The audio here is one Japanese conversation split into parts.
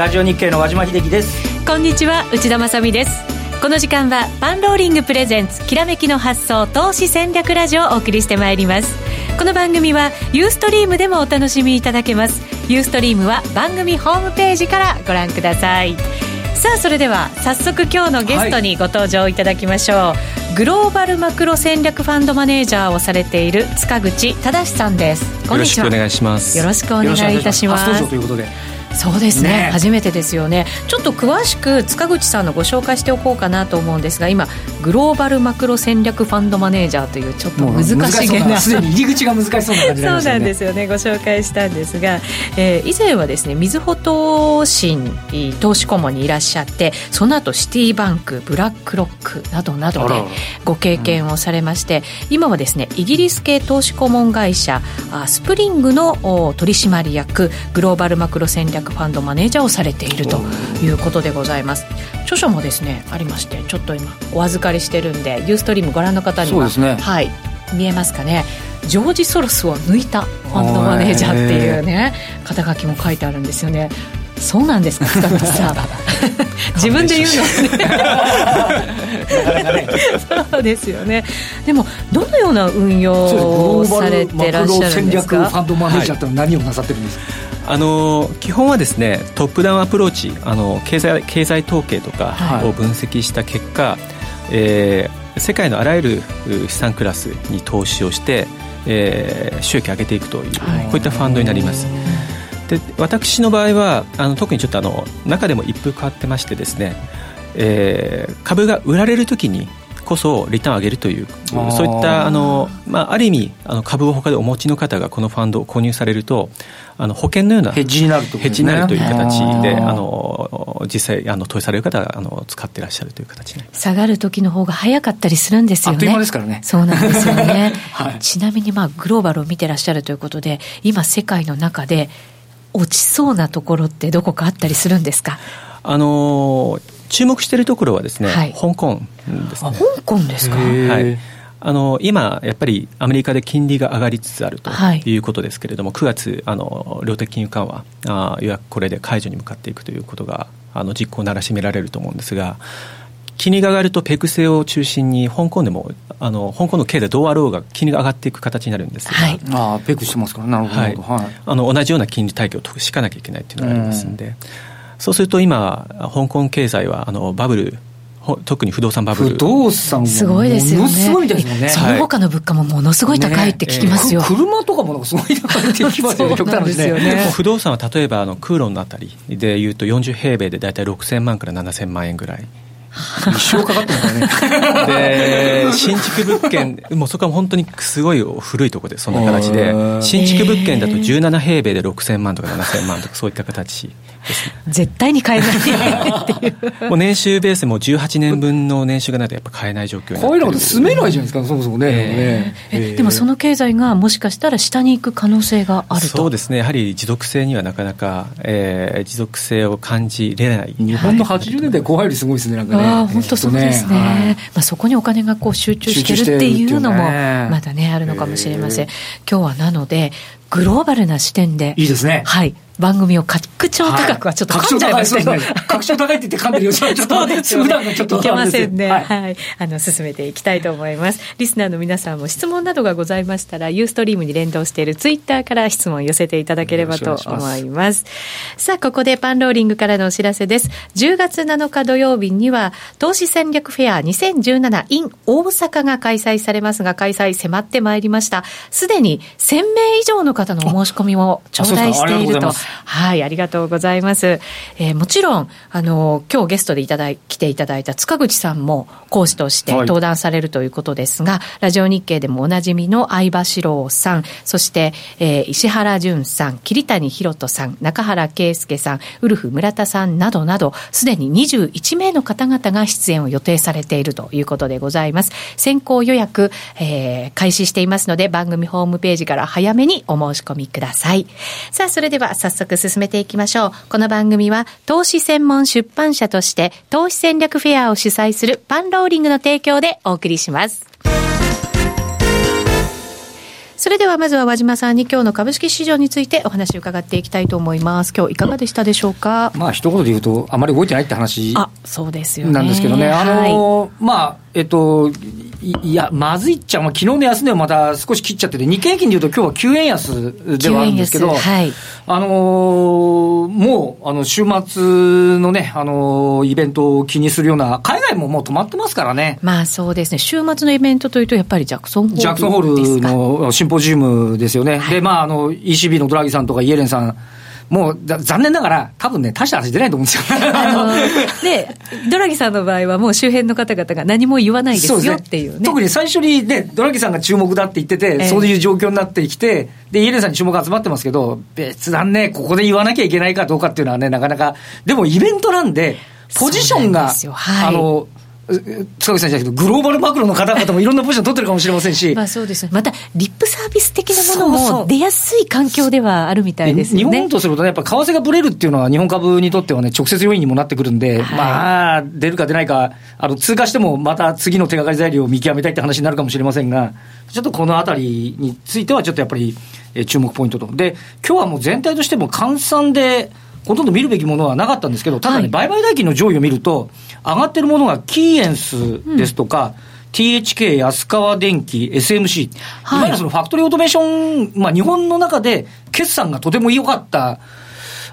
ラジオ日経の和島秀樹です。こんにちは内田まさです。この時間はパンローリングプレゼンツきらめきの発想投資戦略ラジオをお送りしてまいります。この番組はユーストリームでもお楽しみいただけます。ユーストリームは番組ホームページからご覧ください。さあそれでは早速今日のゲストにご登場いただきましょう、はい、グローバルマクロ戦略ファンドマネージャーをされている塚口忠さんです。こんにちは。よろしくお願いします。よろしくお願いいたしますそうですね、ね、初めてですよね。ちょっと詳しく塚口さんのご紹介しておこうかなと思うんですが今グローバルマクロ戦略ファンドマネージャーというちょっと難しげなすでに入り口が難しそうな感じ、ね、そうなんですよね。ご紹介したんですが、えー、以前はですねみずほ投信投資顧問にいらっしゃってその後シティバンクブラックロックなどなどでご経験をされまして、うん、今はですねイギリス系投資顧問会社スプリングの取締役グローバルマクロ戦略略ファンドマネージャーをされているということでございます。著書もですねありましてちょっと今お預かりしてるんでユーストリームご覧の方には、ね、はい見えますかね。ジョージ・ソロスを抜いたファンドマネージャーっていうね肩書きも書いてあるんですよねそうなんですか塚口さん。自分で言うの。そうですよね。でもどのような運用をされてらっしゃるんですか？ファンドマネージャーって何をなさってるんですか、あの基本はですねトップダウンアプローチあの経済経済統計とかを分析した結果、はい、えー、世界のあらゆる資産クラスに投資をして、えー、収益上げていくという、はい、こういったファンドになります。で私の場合はあの特にちょっとあの中でも一風変わってましてですね、えー、株が売られるときにこそリターンを上げるというそういったあの、まあ、ある意味あの株を他でお持ちの方がこのファンドを購入されるとあの保険のようなヘッジになると、ね、ヘッジになるという形であの実際あの投資される方があの使ってらっしゃるという形に下がる時の方が早かったりするんですよね。あっという間ですからね。そうなんですよね、はい、ちなみにまあグローバルを見てらっしゃるということで今世界の中で落ちそうなところってどこかあったりするんですか？あの注目しているところはですね、はい、香港ですね。香港ですか？はい。あの今、やっぱりアメリカで金利が上がりつつあるということですけれども、はい、9月、あの量的金融緩和あ、ようやくこれで解除に向かっていくということがあの実行ならしめられると思うんですが、金利が上がると、ペクセを中心に、香港でも、あの香港の経済どうあろうが、金利が上がっていく形になるんですが、はい、あペクしてますから、なるほど、はい、はい、あの同じような金利体系を敷かなきゃいけないっていうのがありますんで。うんそうすると今、香港経済はあのバブル、特に不動産バブル。不動産すごいですよね。すごいみたいですもんね。その他の物価もものすごい高いって聞きますよ。ねえー、車とかもすごい高いって聞きますよね、極端ですよね。不動産は例えばあの空論のあたりでいうと40平米で大体6000万から7000万円ぐらい。一生かかってますね。で新築物件もうそこは本当にすごい古いところでそんな形で。新築物件だと17平米で6000万とか7000万とかそういった形絶対に買えないっていう。もう年収ベースも18年分の年収がないとやっぱ買えない状況になって買えない住めないじゃないですかそもそもね、えー、えー、でもその経済がもしかしたら下に行く可能性があると。そうですね。やはり持続性にはなかなか、えー、持続性を感じれない。日本の80年代後半よりすごいですねなんかね。ああ本当そうですね、ね。まあ、そこにお金がこう集中してるっていうのもまだねあるのかもしれません、今日はなのでグローバルな視点でいいですね。はい。番組を拡張価格はちょっと噛んじゃいましたけど、はい、拡張高いって言って噛んでるよ。ちょっと普段がちょっといけませんね、はい、はい、あの進めていきたいと思います。リスナーの皆さんも質問などがございましたらユーストリームに連動しているツイッターから質問を寄せていただければと思います。さあここでパンローリングからのお知らせです。10月7日土曜日には投資戦略フェア 2017in 大阪が開催されますが開催迫ってまいりました。すでに1000名以上の方のお申し込みを頂戴しているとはい、ありがとうございます。えー、もちろん、あの、今日ゲストでいただい、来ていただいた塚口さんも講師として登壇されるということですが、はい、ラジオ日経でもおなじみの相場志郎さん、そして、えー、石原淳さん、桐谷博人さん、中原圭介さん、ウルフ村田さんなどなど、すでに21名の方々が出演を予定されているということでございます。先行予約、えー、開始していますので、番組ホームページから早めにお申し込みください。さあ、それでは早速進めていきましょう。この番組は投資専門出版社として投資戦略フェアを主催するパンローリングの提供でお送りします。そそれではまずは和島さんに今日の株式市場についてお話を伺っていきたいと思います。今日いかがでしたでしょうか？まあ一言で言うと、あまり動いてないって話あ、そうですよね。なんですけどね。あの、はい、まあ、えっと、いや、まずいっちゃ、まあ、昨日の安値をまた少し切っちゃってて、日経平均でいうと今日は9円安ではあるんですけど、はい、あのー、もう、あの、週末のね、あのー、イベントを気にするような、海外ももう止まってますからね。まあそうですね、週末のイベントというと、やっぱりジャクソンホールジャクソンホールのシンポジウムですよね。はい、で、まあ、あの、ECB のドラギさんとかイエレンさん、もう残念ながら、多分ね、大した話出ないと思うんですよ。あので、ドラギさんの場合は、もう周辺の方々が何も言わないですよっていうね。特に最初にね、ドラギさんが注目だって言ってて、えー、そういう状況になってきて、で、イエレンさんに注目集まってますけど、別段ね、ここで言わなきゃいけないかどうかっていうのはね、なかなか、でもイベントなんで、ポジションが、はい、あの、塚口さんじゃなくて、グローバルマクロの方々もいろんなポジション取ってるかもしれませんし。まあそうですね。また、リップサービス的なものも出やすい環境ではあるみたいですね。日本とするとね、やっぱ為替がぶれるっていうのは、日本株にとってはね、直接要因にもなってくるんで、はい、まあ、出るか出ないか、あの、通過しても、また次の手がかり材料を見極めたいって話になるかもしれませんが、ちょっとこのあたりについては、ちょっとやっぱり、え注目ポイントと。で、今日はもう全体としても換算で、ほとんど見るべきものはなかったんですけど、ただね、はい、売買代金の上位を見ると、上がってるものがキーエンスですとか、うん。THK、安川電機、SMC、はい、いわゆるそのファクトリーオートメーション、まあ、日本の中で決算がとても良かった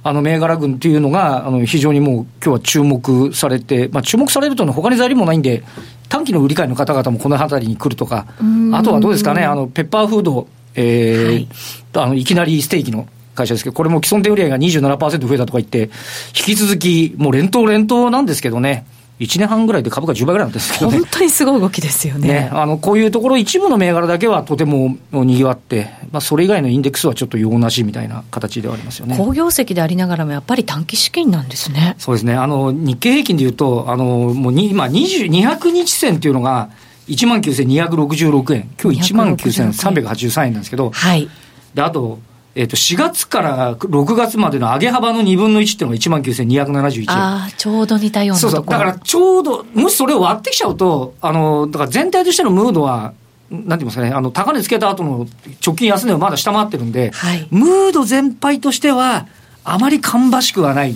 あの銘柄群っていうのが、あの非常にもう今日は注目されて、まあ、注目されるとの他に材料もないんで、短期の売り買いの方々もこの辺りに来るとか、あとはどうですかね、あのペッパーフード、えー、はい、あのいきなりステーキの会社ですけど、これも既存店売上が27%増えたとか言って、引き続き、もう連投連投なんですけどね。1年半ぐらいで株価10倍ぐらいなんですけどね。本当にすごい動きですよね。ねあの、こういうところ一部の銘柄だけはとても賑わって、まあ、それ以外のインデックスはちょっと用なしみたいな形ではありますよね。好業績でありながらも、やっぱり短期資金なんですね。そうですね。あの、日経平均でいうと、あの、もうに今、200日線っていうのが、1万9266円。今日1万9383円なんですけど、はい。で、あと、えっ、と、4月から6月までの上げ幅の2分の1っていうのが1万9271円。ああ、ちょうど似たようなそうそう。だからちょうど、もしそれを割ってきちゃうと、あの、だから全体としてのムードは、なんて言いますかね、あの、高値つけた後の直近安値をまだ下回ってるんで、はい、ムード全体としては、あまり芳しくはない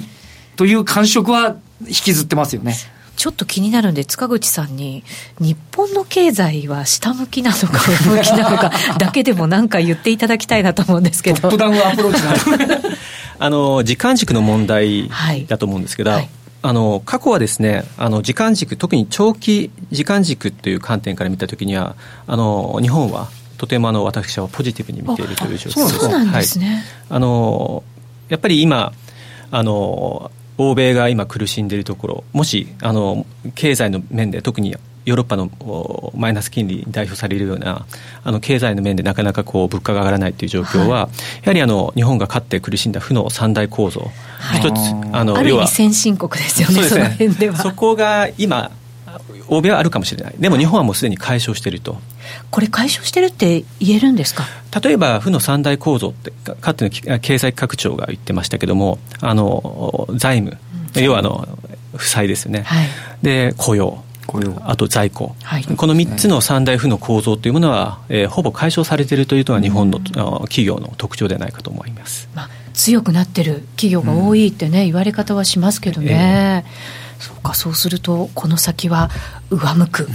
という感触は引きずってますよね。ちょっと気になるんで、塚口さんに、日本の経済は下向きなのか、上向きなのか だけでもなんか言っていただきたいなと思うんですけど。トップダウンアプローチ あの時間軸の問題だと思うんですけど、はい。はいあの過去はですねあの時間軸特に長期時間軸という観点から見たときにはあの日本はとてもあの私はポジティブに見ているという状況ですそうなんですね、はい、あのやっぱり今あの欧米が今苦しんでいるところもしあの経済の面で特にヨーロッパのマイナス金利に代表されるようなあの経済の面でなかなかこう物価が上がらないという状況は、はい、やはりあの日本がかって苦しんだ負の三大構造、はい、一つあのある意味先進国ですよねそ、ね、の辺では。そこが今欧米はあるかもしれない。でも日本はもうすでに解消しているとこれ解消してるって言えるんですか？例えば負の三大構造ってかつての経済拡張が言ってましたけどもあの財務、うん、要はあの負債ですよね、はい、で雇用あと在庫、はい、この3つの三大負の構造というものは、えー、ほぼ解消されているというのが日本の、うん、企業の特徴ではないかと思います、まあ、強くなってる企業が多いってね、うん、言われ方はしますけどね、えー、そうかそうするとこの先は上向く。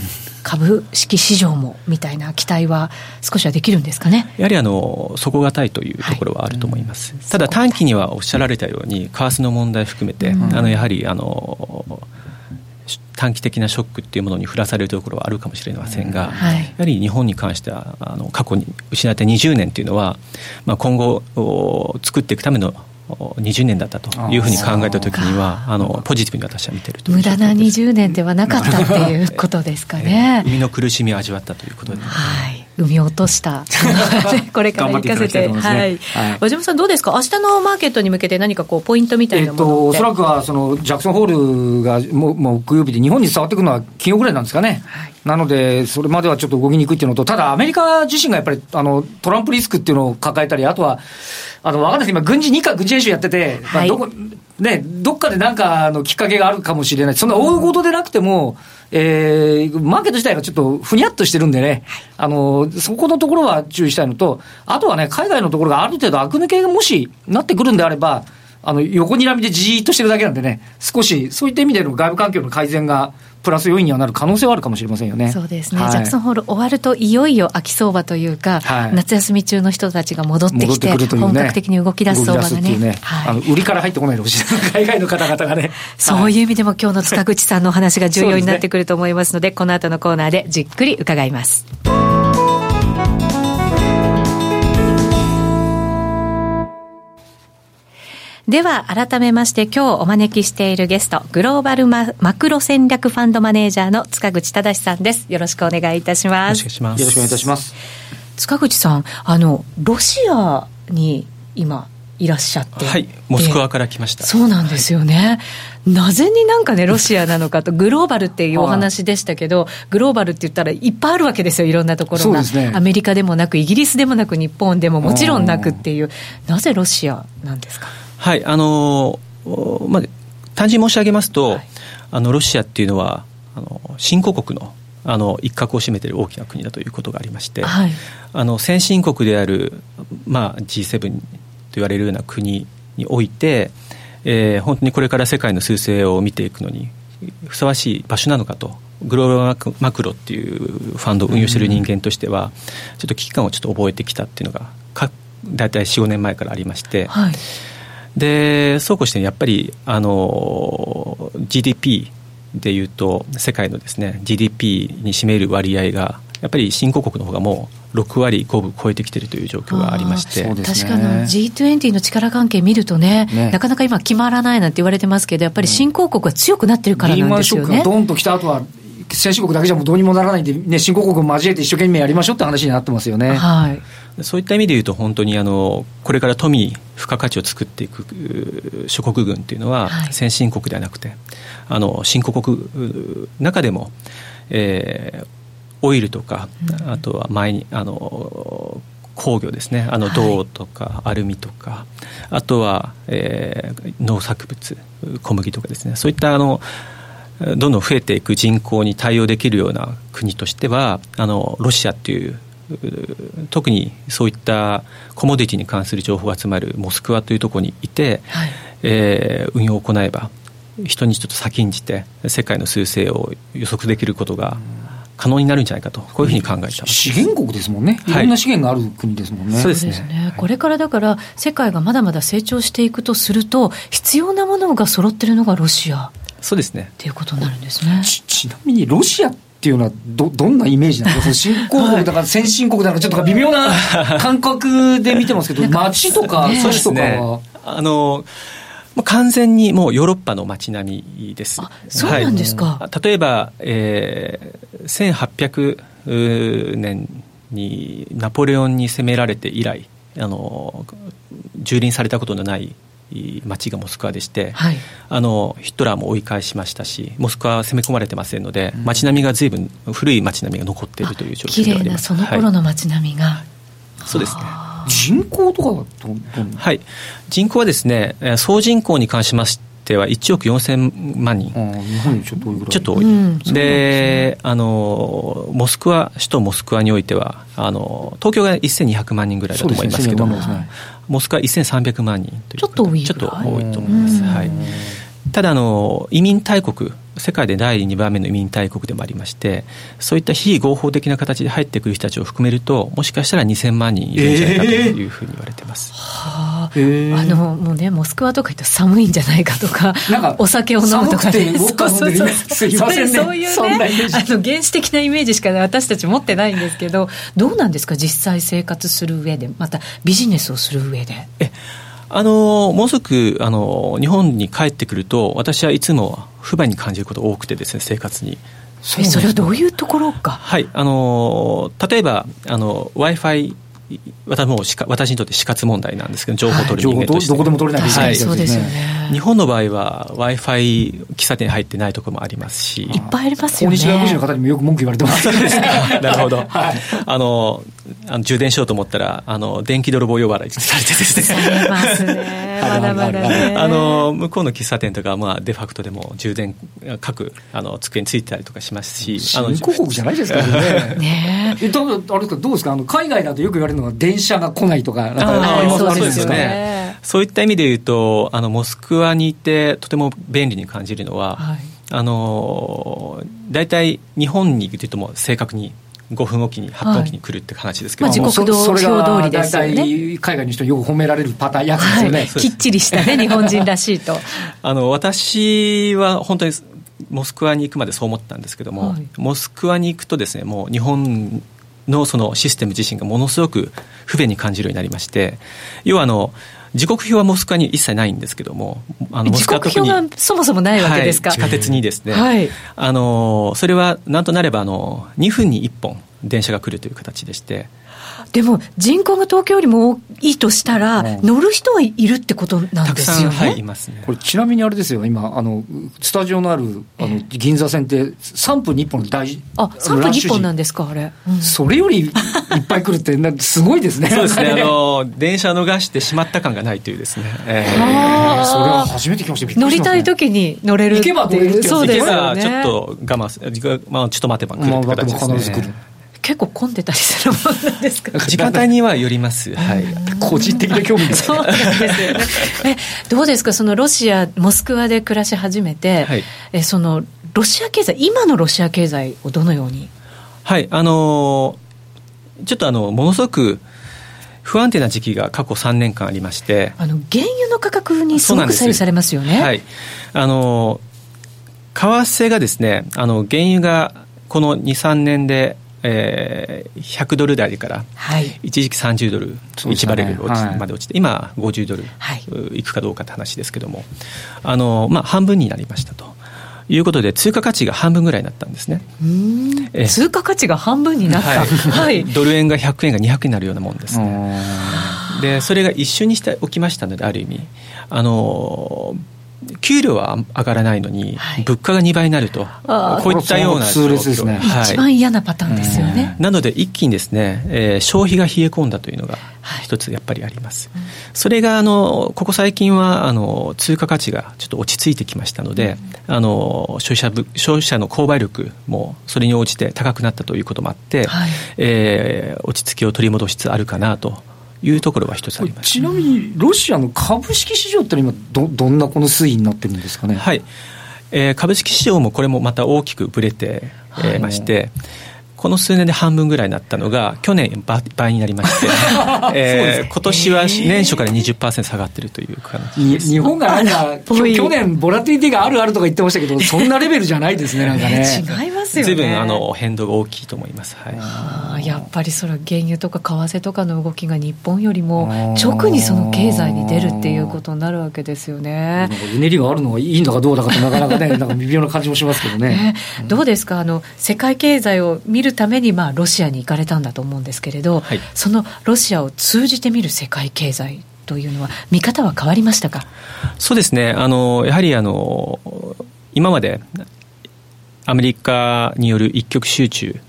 株式市場もみたいな期待は少しはできるんですかね？やはりあの底堅いというところはあると思います、はい、ただ短期にはおっしゃられたように為替の問題含めて、うん、あのやはりあの短期的なショックっていうものに振らされるところはあるかもしれませんが、はい、やはり日本に関してはあの過去に失った20年というのは、まあ、今後作っていくための20年だったというふうに考えたときにはあのポジティブに私は見てると無駄な20年ではなかったっていうことですかね。生みの苦しみを味わったということで、はい生み落とした。これから行かせて、てね、はい、和島さん、どうですか、明日のマーケットに向けて、何かこうポイントみたいなものえっと、おそらくはそのジャクソンホールがも木曜日で日本に伝わってくるのは金曜ぐらいなんですかね。はい。なので、それまではちょっと動きにくいっていうのと、ただアメリカ自身がやっぱりあのトランプリスクっていうのを抱えたり、あとは、あの分かんないです。今、軍事、日韓軍事演習やってて、まあ、どこね、どっかでなんかのきっかけがあるかもしれない、そんな大事でなくても、えー、マーケット自体がちょっとふにゃっとしてるんでね、あの、そこのところは注意したいのと、あとはね、海外のところがある程度悪抜けがもしなってくるんであれば、あの、横にらみでじーっとしてるだけなんでね、少し、そういった意味での外部環境の改善が、プラス要因にはなる可能性はあるかもしれませんよね。そうですね。はい、ジャクソンホール終わるといよいよ秋相場というか、はい、夏休み中の人たちが戻ってきて、てね、本格的に動き出す相場がね。ねはい、あの売りから入ってこないでほしい。海外の方々がね。そういう意味でも今日の塚口さんのお話が重要になってくると思いますので、でね、この後のコーナーでじっくり伺います。では、改めまして今日お招きしているゲスト、グローバルママクロ戦略ファンドマネージャーの塚口正さんです。よろしくお願いいたします。よろしくお願いいたします。塚口さん、あの、ロシアに今、いらっしゃって。はいモスクワから来ました。そうなんですよね、はい、なぜになんかねロシアなのかとグローバルっていうお話でしたけど、はい、グローバルって言ったらいっぱいあるわけですよいろんなところが、ね、アメリカでもなくイギリスでもなく日本でももちろんなくっていう。なぜロシアなんですか？はいあのまあ単純に申し上げますと、はい、あのロシアっていうのはあの新興国のあの一角を占めている大きな国だということがありまして、はい、あの先進国である、まあ、G7 と言われるような国において、えー、本当にこれから世界の趨勢を見ていくのにふさわしい場所なのかと。グローバルマクロっていうファンドを運用している人間としては、ちょっと危機感をちょっと覚えてきたっていうのがか大体45年前からありまして、はいでそうこうしてやっぱりあの GDP でいうと世界のですね GDP に占める割合がやっぱり新興国の方がもう6割5分超えてきているという状況がありまして、ね、確かに G20 の力関係見るとね、ね、なかなか今決まらないなんて言われてますけどやっぱり新興国は強くなってるからなんですよね。リーマンショックがドンと来た後は先進国だけじゃもうどうにもならないんで、ね、新興国を交えて一生懸命やりましょうって話になってますよね。はい。そういった意味でいうと本当にあのこれから富付加価値を作っていく諸国軍というのは先進国ではなくて、はい、あの新興国中でも、えー、オイルとか、うん、あとは前にあの工業ですね。あの銅とかアルミとか、はい、あとは、えー、農作物小麦とかですね。そういったあのどんどん増えていく人口に対応できるような国としてはあのロシアっていう特にそういったコモディティに関する情報が集まるモスクワというところにいて、はい、えー、運用を行えば人にちょっと先んじて世界の趨勢を予測できることが可能になるんじゃないかとこういうふうに考えた資源国ですもんね。い。ろんな資源がある国ですもんね、はい、そうですね、これからだから世界がまだまだ成長していくとすると必要なものが揃ってるのがロシアそうですね。っていうことになるんですね。ちちなみにロシアっていうのはどどんなイメージなんですか？新興国だから先進国だからちょっと微妙な感覚で見てますけど街とか都市とかは？あの完全にもうヨーロッパの街並みです。そうなんですか。はい、例えば、えー、1800年にナポレオンに攻められて以来あの蹂躙されたことのない町がモスクワでして、はい、あのヒトラーも追い返しましたしモスクワは攻め込まれてませんので、うん、街並みが随分古い街並みが残っているという状況であります。綺麗なその頃の街並みが、はい、そうですね。人口とかははい。人口はですね総人口に関しましては1億4000万人、日本ちょっと多いぐらい。ちょっと多い、うん、で、ね、あのモスクワ首都モスクワにおいてはあの東京が1200万人ぐらいだと思いますけども、ね、モスクワ1300万人というちょっと多いちょっと多いと思います、はい、ただあの移民大国世界で第2番目の移民大国でもありましてそういった非合法的な形で入ってくる人たちを含めるともしかしたら2000万人いるんじゃないかというふうに言われてます、えー、はあ、えー、あのもうねモスクワとか行ったら寒いんじゃないかとかお酒を飲むとかね。そうそうそう。そういうねあの原始的なイメージしか私たち持ってないんですけどどうなんですか実際生活する上でまたビジネスをする上で。えあのもうすぐあの日本に帰ってくると私はいつも不便に感じることが多くてですね生活に。そそれはどういうところか？はいあの例えばあの w i f i 私も私にとって死活問題なんですけど情報取る人間として、はい、どこでも取れないはい、そうですよね。日本の場合は w i f i 喫茶店入ってないところもありますし。いっぱいありますよね。大西外国人の方にもよく文句言われてます なるほど、はい、あのあの充電しようと思ったらあの電気泥棒呼ばれされてですね。されますね。まだまだね。あの向こうの喫茶店とか、まあ、デファクトでも充電各あの机についてたりとかしますし新興国じゃないですかね。ねえ。どあれどうですか？あの海外だとよく言われるのは電車が来ないとかなんかあありますそうですよね。ねそういった意味で言うとあのモスクワにいてとても便利に感じるのは、はい。あの大体日本に行くというともう正確に5分おきに8分おきに来るって話ですけど。も、まあ時刻通りですよね。大体海外の人によく褒められるパターンやつですよね、はい、きっちりしたね日本人らしいと。あの私は本当にモスクワに行くまでそう思ったんですけども、はい。モスクワに行くとですねもう日本のそのシステム自身がものすごく不便に感じるようになりまして要はあの時刻表はモスクワに一切ないんですけどもあのモ時刻表がそもそもないわけですか、はい、地下鉄にですね、はい。あのそれはなんとなればあの2分に1本電車が来るという形でしてでも人口が東京よりも多いとしたら、うん。乗る人はいるってことなんたくさん、ですよね。はい、いますね。これちなみにあれですよ今あのスタジオのあるあの銀座線って3分に1本の大あ、3分に1本なんでですか、あれ。うん。それよりいっぱい来るってなすごいですね。そうですね。あの電車逃してしまった感がないというですね、えー。それは初めて聞きました。びっく乗りたい時に乗れるっていう。行けば乗れるってやつそう行けですよね。ばちょっと我慢する、まあ、ちょっと待てば来るまあって形ですね、必ず来る結構混んでたりするもんなんですか時間帯にはよります、はい、個人的な興味です そうなんですよね。え、どうですか、そのロシア、モスクワで暮らし始めて、はい。えそのロシア経済、今のロシア経済をどのように？はい、あのーちょっとあのものすごく不安定な時期が過去3年間ありまして、あの原油の価格にすごく左右されますよね。はい、あの為替がですね、あの原油がこの2、3年で、えー、100ドル台から、はい。一時期30ドル、1そうでしたねバレル落ちはいまで落ちて、今、50ドル、はいいくかどうかって話ですけども、あのまあ、半分になりましたということで、通貨価値が半分ぐらいになったんですね。通貨価値が半分になった。はい はい。ドル円が100円が200円になるようなもんですね。でそれが一緒にしておきましたのである意味あの給料は上がらないのに、はい。物価が2倍になるとこういったようなそれは痛烈ですね。はい。一番嫌なパターンですよね。なので一気にですね、えー消費が冷え込んだというのがはい。一つやっぱりあります、それがあのここ最近はあの通貨価値がちょっと落ち着いてきましたので、あの消費者ぶ消費者の購買力もそれに応じて高くなったということもあって、はい。えー落ち着きを取り戻しつつあるかなというところは一つあります。ちなみにロシアの株式市場ってのは今どどんなこの推移になってるんですかね？はい、えー株式市場もこれもまた大きくぶれて、えーはい。まして、この数年で半分ぐらいになったのが、去年倍倍になりまして、えー今年は年初から20%下がってるという感じにです。日本がなんか去年ボラティリティがあるあるとか言ってましたけどそんなレベルじゃないですねなんかね 違いますよね。随分あの変動が大きいと思います。はい。あーやっぱりそれは原油とか為替とかの動きが日本よりも直にその経済に出るっていうことになるわけですよねうねりがあるのがいいのかどうだかとなかなかねなんか微妙な感じもしますけどねね、どうですか？あの世界経済を見るために、まあ、ロシアに行かれたんだと思うんですけれど、はい。そのロシアを通じて見る世界経済というのは見方は変わりましたか？そうですね。あのやはりあの今までアメリカによる一極集中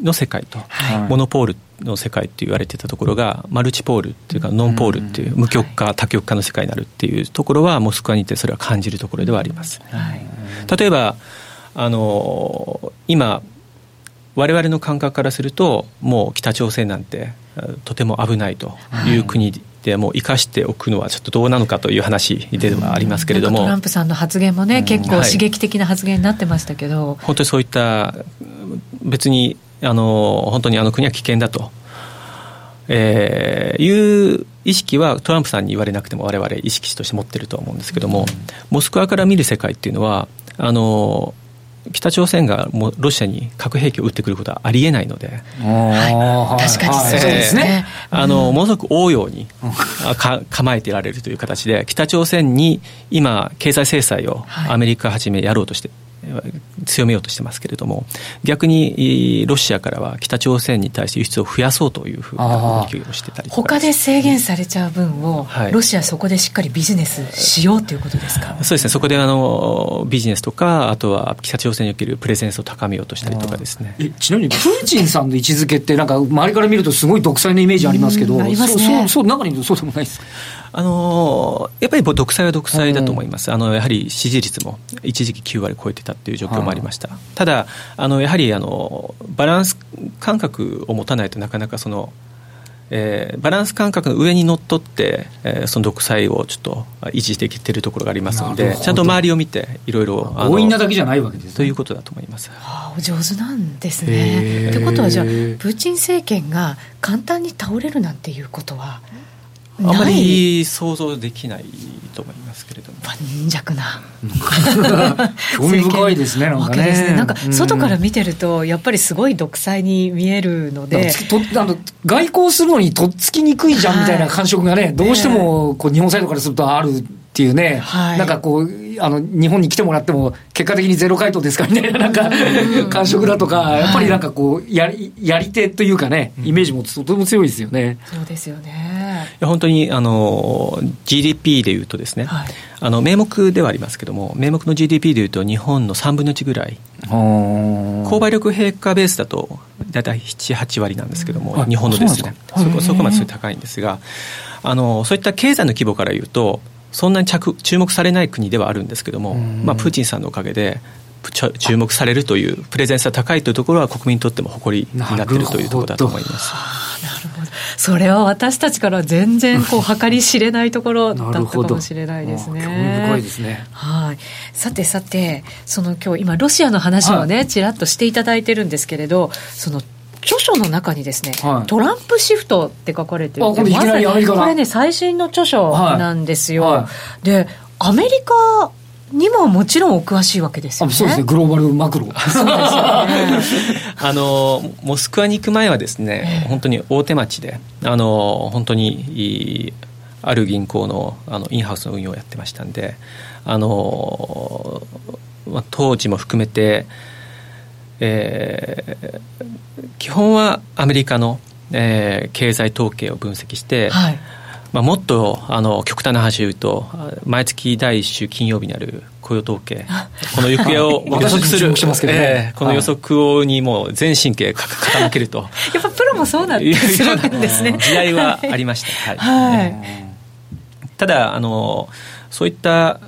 の世界と、はい。モノポールの世界と言われてたところがマルチポールっていうかノンポールっていう無極化多極化の世界になるっていうところはモスクワにいてそれは感じるところではあります。例えばあの今我々の感覚からするともう北朝鮮なんてとても危ないとい。う国でもう生かしておくのはちょっとどうなのかという話ではありますけれども、なんかトランプさんの発言もね、結構刺激的な発言になってましたけど、本当にそういった別にあの本当にあの国は危険だと、えーいう意識はトランプさんに言われなくても我々意識として持ってると思うんですけども、モスクワから見る世界っていうのはあの北朝鮮がもうロシアに核兵器を撃ってくることはありえないので、はい。確かにはい。そうですね。あのものすごく応用に あか構えてられるという形で北朝鮮に今経済制裁をはい。アメリカはじめやろうとして、強めようとしてますけれども、逆にロシアからは北朝鮮に対して輸出を増やそうというふうな動きをしてたり他で制限されちゃう分を、はい、ロシアそこでしっかりビジネスしようということですか？そうですね、そこであのビジネスとか、あとは北朝鮮におけるプレゼンスを高めようとしたりとかですね。ちなみにプーチンさんの位置づけって、なんか周りから見るとすごい独裁のイメージありますけど、ありますね、そうそう中にそうでもないですあのやっぱり独裁は独裁だと思います、あのやはり支持率も一時期9割超えてたっていう状況もありました、ただ、あのやはりあのバランス感覚を持たないとなかなかその、えー、バランス感覚の上にのっとって、えー、その独裁をちょっと維持できているところがありますので、ちゃんと周りを見て、いろいろ強引なだけじゃないわけです、ね、ということだと思います。はあ、お上手なんですね。ということは、じゃあ、プーチン政権が簡単に倒れるなんていうことは。あまり。想像できないと思いますけれども盤石な。興味深いですねなんかね。ねなんか外から見てるとやっぱりすごい独裁に見えるので。とあの外交するのにとっつきにくいじゃんみたいな感触がね、はい、どうしてもこう日本サイドからするとあるっていうね、はい、なんかこう、あの、日本に来てもらっても、結果的にゼロ回答ですかみたいな、なんか、感触だとか、やっぱりなんかこう、やり、やり手というかね、イメージもとても強いですよね。そうですよね。本当に、あの、GDP でいうとですね、はい、あの、名目ではありますけども、名目の GDP でいうと、日本の3分の1ぐらい。購買力平価ベースだと、大体7、8割なんですけども、日本のですね、そこそこまで高いんですが、あの、そういった経済の規模からいうと、そんなに着注目されない国ではあるんですけども、まあ、プーチンさんのおかげで注目されるというプレゼンスが高いというところは国民にとっても誇りになっているというところだと思います。なるほどそれは私たちから全然こう計り知れないところだったかもしれないですね。興いですね。はい。さてさて、その今日今ロシアの話をね、ちらっとしていただいてるんですけれど、その著書の中にですね、はい、トランプシフトって書かれてる。これね最新の著書なんですよ、はい。はい、でアメリカにももちろんお詳しいわけですよね。そうですね、グローバルマクロ。そうですよね。あの、モスクワに行く前はですね、本当に大手町で、あの、本当に、ある銀行のあのインハウスの運用をやってましたんで、あの、まあ、当時も含めて、えー、基本はアメリカの、えー、経済統計を分析して、はい、まあ、もっとあの極端な話を言うと毎月第1週金曜日にある雇用統計。この行方を予測する、ね。えー、この予測にもう全神経傾けると。やっぱプロもそうなんですね。時代はありました、はい、はい、ただあのそういった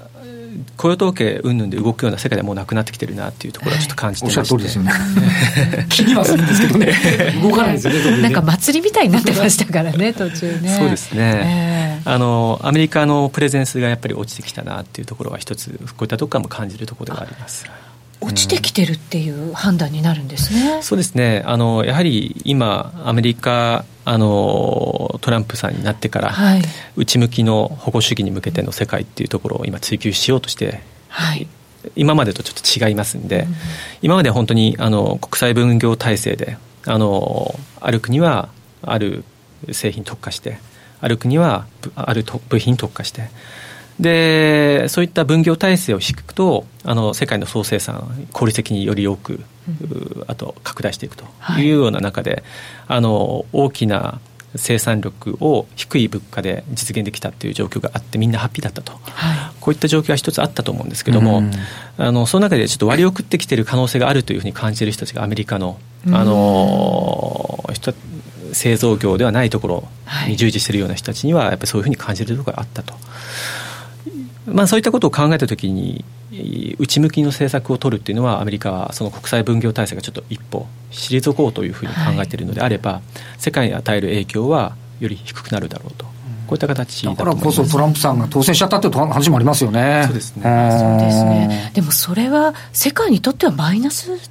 雇用統計云々で動くような世界でもうなくなってきてるなっていうところはちょっと感じてまして、おっしゃる通りですよね。気にはするんですけどね。動かないですよね。なんか祭りみたいになってましたからね途中ね。そうですね、えー、あのアメリカのプレゼンスがやっぱり落ちてきたなっていうところは一つこういったところも感じるところではあります落ちてきてるっていう判断になるんですね、うん、そうですね。あのやはり今アメリカあのトランプさんになってから、はい、内向きの保護主義に向けての世界っていうところを今追求しようとして、はい、今までとちょっと違いますんで、うん、今まで本当にあの国際分業体制であのある国はある製品特化してある国はある部品特化してでそういった分業体制を敷くとあの世界の総生産効率的により多く、うん、あと拡大していくと。い。うような中で、はい、あの大きな生産力を低い物価で実現できたっていう状況があってみんなハッピーだったと、はい、こういった状況は一つあったと思うんですけども、うん、あのその中でちょっと割り送ってきている可能性があるというふうに感じている人たちがアメリカの,、あの人製造業ではないところに従事しているような人たちにはやっぱりそういうふうに感じるところがあったと。まあ、そういったことを考えたときに内向きの政策を取るっていうのはアメリカはその国際分業体制がちょっと一歩退こうというふうに考えているのであれば、はい、世界に与える影響はより低くなるだろうと。こういった形だからこそトランプさんが当選しちゃったっていう話もありますよね。そうですね。そうですね。でもそれは世界にとってはマイナス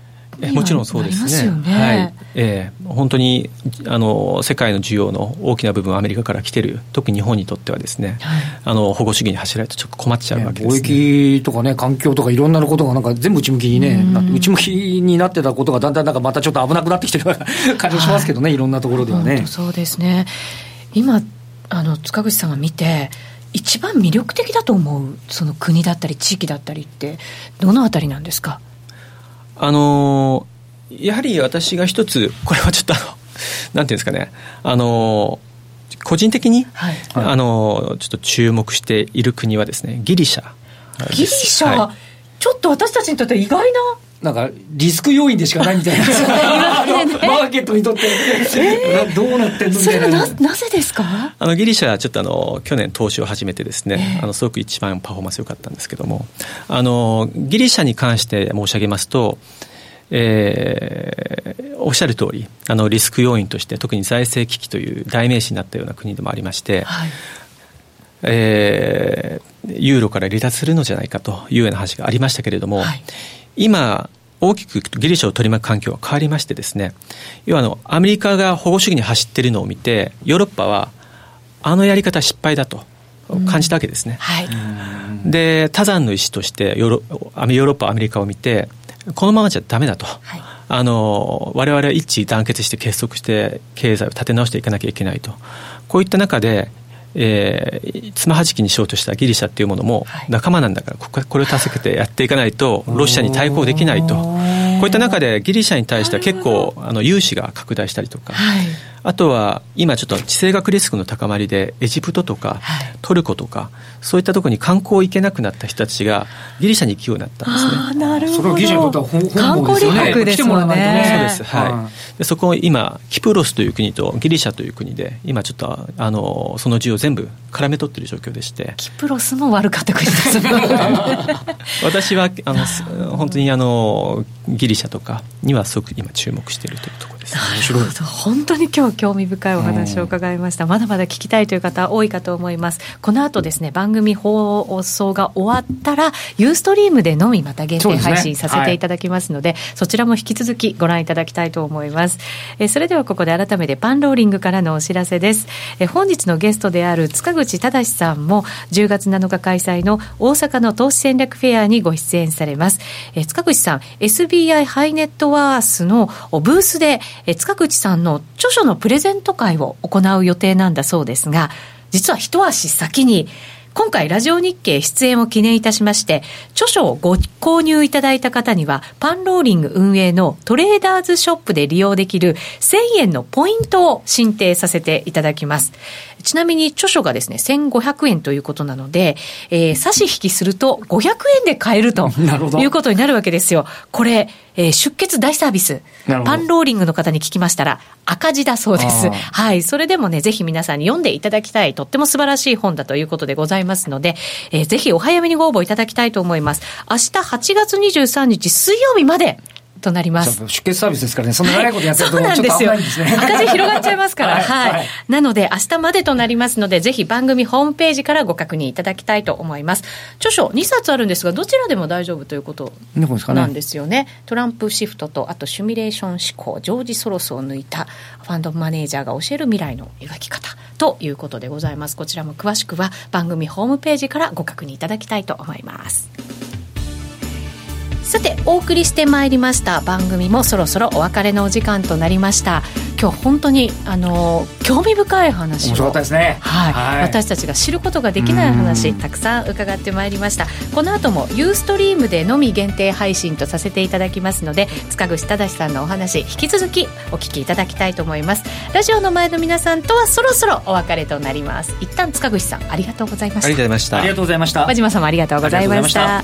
もちろんそうですね。ねはい。えー、本当にあの世界の需要の大きな部分アメリカから来てる特に日本にとってはですね、はい、あの保護主義に走られるとちょっと困っちゃうわけです、ね、貿易とかね環境とかいろんなことがなんか全部内向きにね内向きになってたことがだんだんなんかまたちょっと危なくなってきてる感じしますけどね、はい、いろんなところではね。そうですね。今あの塚口さんが見て一番魅力的だと思うその国だったり地域だったりってどのあたりなんですか？あのやはり私が一つ、これはちょっとあの、なんていうんですかね、あの個人的に、はい、あのちょっと注目している国はですね、ギリシャ。ギリシャ、はい、ちょっと私たちにとって意外な。なんかリスク要因でしかないみたいな。マーケットにとって、えー、どうなってんのみたいな。ななぜですか？あのギリシャはちょっとあの去年投資を始めてですね、えー、あのすごく一番パフォーマンス良かったんですけどもあのギリシャに関して申し上げますとえー、おっしゃる通りありリスク要因として特に財政危機という代名詞になったような国でもありまして、はい、えー、ユーロから離脱するのじゃないかというような話がありましたけれども、はい、今大きくギリシャを取り巻く環境は変わりましてですね要はあのアメリカが保護主義に走っているのを見てヨーロッパはあのやり方失敗だと感じたわけですね、はい、で多山の意思としてヨーロヨーロッパアメリカを見てこのままじゃダメだと。はい。あの我々は一致団結して結束して経済を立て直していかなきゃいけないと。こういった中でえー、つまはじきにしようとしたギリシャっていうものも仲間なんだからここれを助けてやっていかないと ロシアに対抗できないと。こういった中でギリシャに対しては結構あの融資が拡大したりとか、はい、あとは今ちょっと地政学リスクの高まりでエジプトとかトルコとかそういったところに観光行けなくなった人たちがギリシャに行くようになったんですね。あなるほど。それはギリシャにとっては本観光旅客ですもんね。そうです。はい。でそこを今キプロスという国とギリシャという国で今ちょっとあのその需要全部絡め取ってる状況でしてキプロスも悪かった国です 私はあの本当にあのギリシャとかにはすごく今注目しているというところですなるほど。本当に今日興味深いお話を伺いました。まだまだ聞きたいという方多いかと思います。この後ですね番組放送が終わったらユーストリームでのみまた限定配信させていただきますので、ねはい、そちらも引き続きご覧いただきたいと思います。えそれではここで改めてパンローリングからのお知らせです。え本日のゲストである塚口忠さんも10月7日開催の大阪の投資戦略フェアにご出演されます。え塚口さん SBI ハイネットワースのブースでえ塚口さんの著書のプレゼント会を行う予定なんだそうですが実は一足先に今回ラジオ日経出演を記念いたしまして、著書をご購入いただいた方には、パンローリング運営のトレーダーズショップで利用できる1000円のポイントを申請させていただきます。ちなみに著書がですね、1500円ということなので、えー、差し引きすると500円で買えると いうことになるわけですよ。これ、えー、出血大サービス、パンローリングの方に聞きましたら、赤字だそうです。はい。それでもね、ぜひ皆さんに読んでいただきたい、とっても素晴らしい本だということでございますので、えー、ぜひお早めにご応募いただきたいと思います。明日8月23日水曜日まで、となります。出血サービスですからね、そんな長いことやってると、ちょっと危ないんですね。赤字広がっちゃいますから、はい、はい。なので、明日までとなりますので、ぜひ番組ホームページからご確認いただきたいと思います。著書2冊あるんですが、どちらでも大丈夫ということなんですよね。ねトランプシフトと、あとシミュレーション思考、ジョージ・ソロスを抜いたファンドマネージャーが教える未来の描き方ということでございます。こちらも詳しくは番組ホームページからご確認いただきたいと思います。さてお送りしてまいりました。番組もそろそろお別れのお時間となりました。今日本当にあの興味深い話を。面白かったですね、はい、はい、私たちが知ることができない話たくさん伺ってまいりました。この後もユーストリームでのみ限定配信とさせていただきますので塚口忠さんのお話引き続きお聞きいただきたいと思います。ラジオの前の皆さんとはそろそろお別れとなります。一旦塚口さんありがとうございました。ありがとうございました。ありがとうございました。和島さんもありがとうございました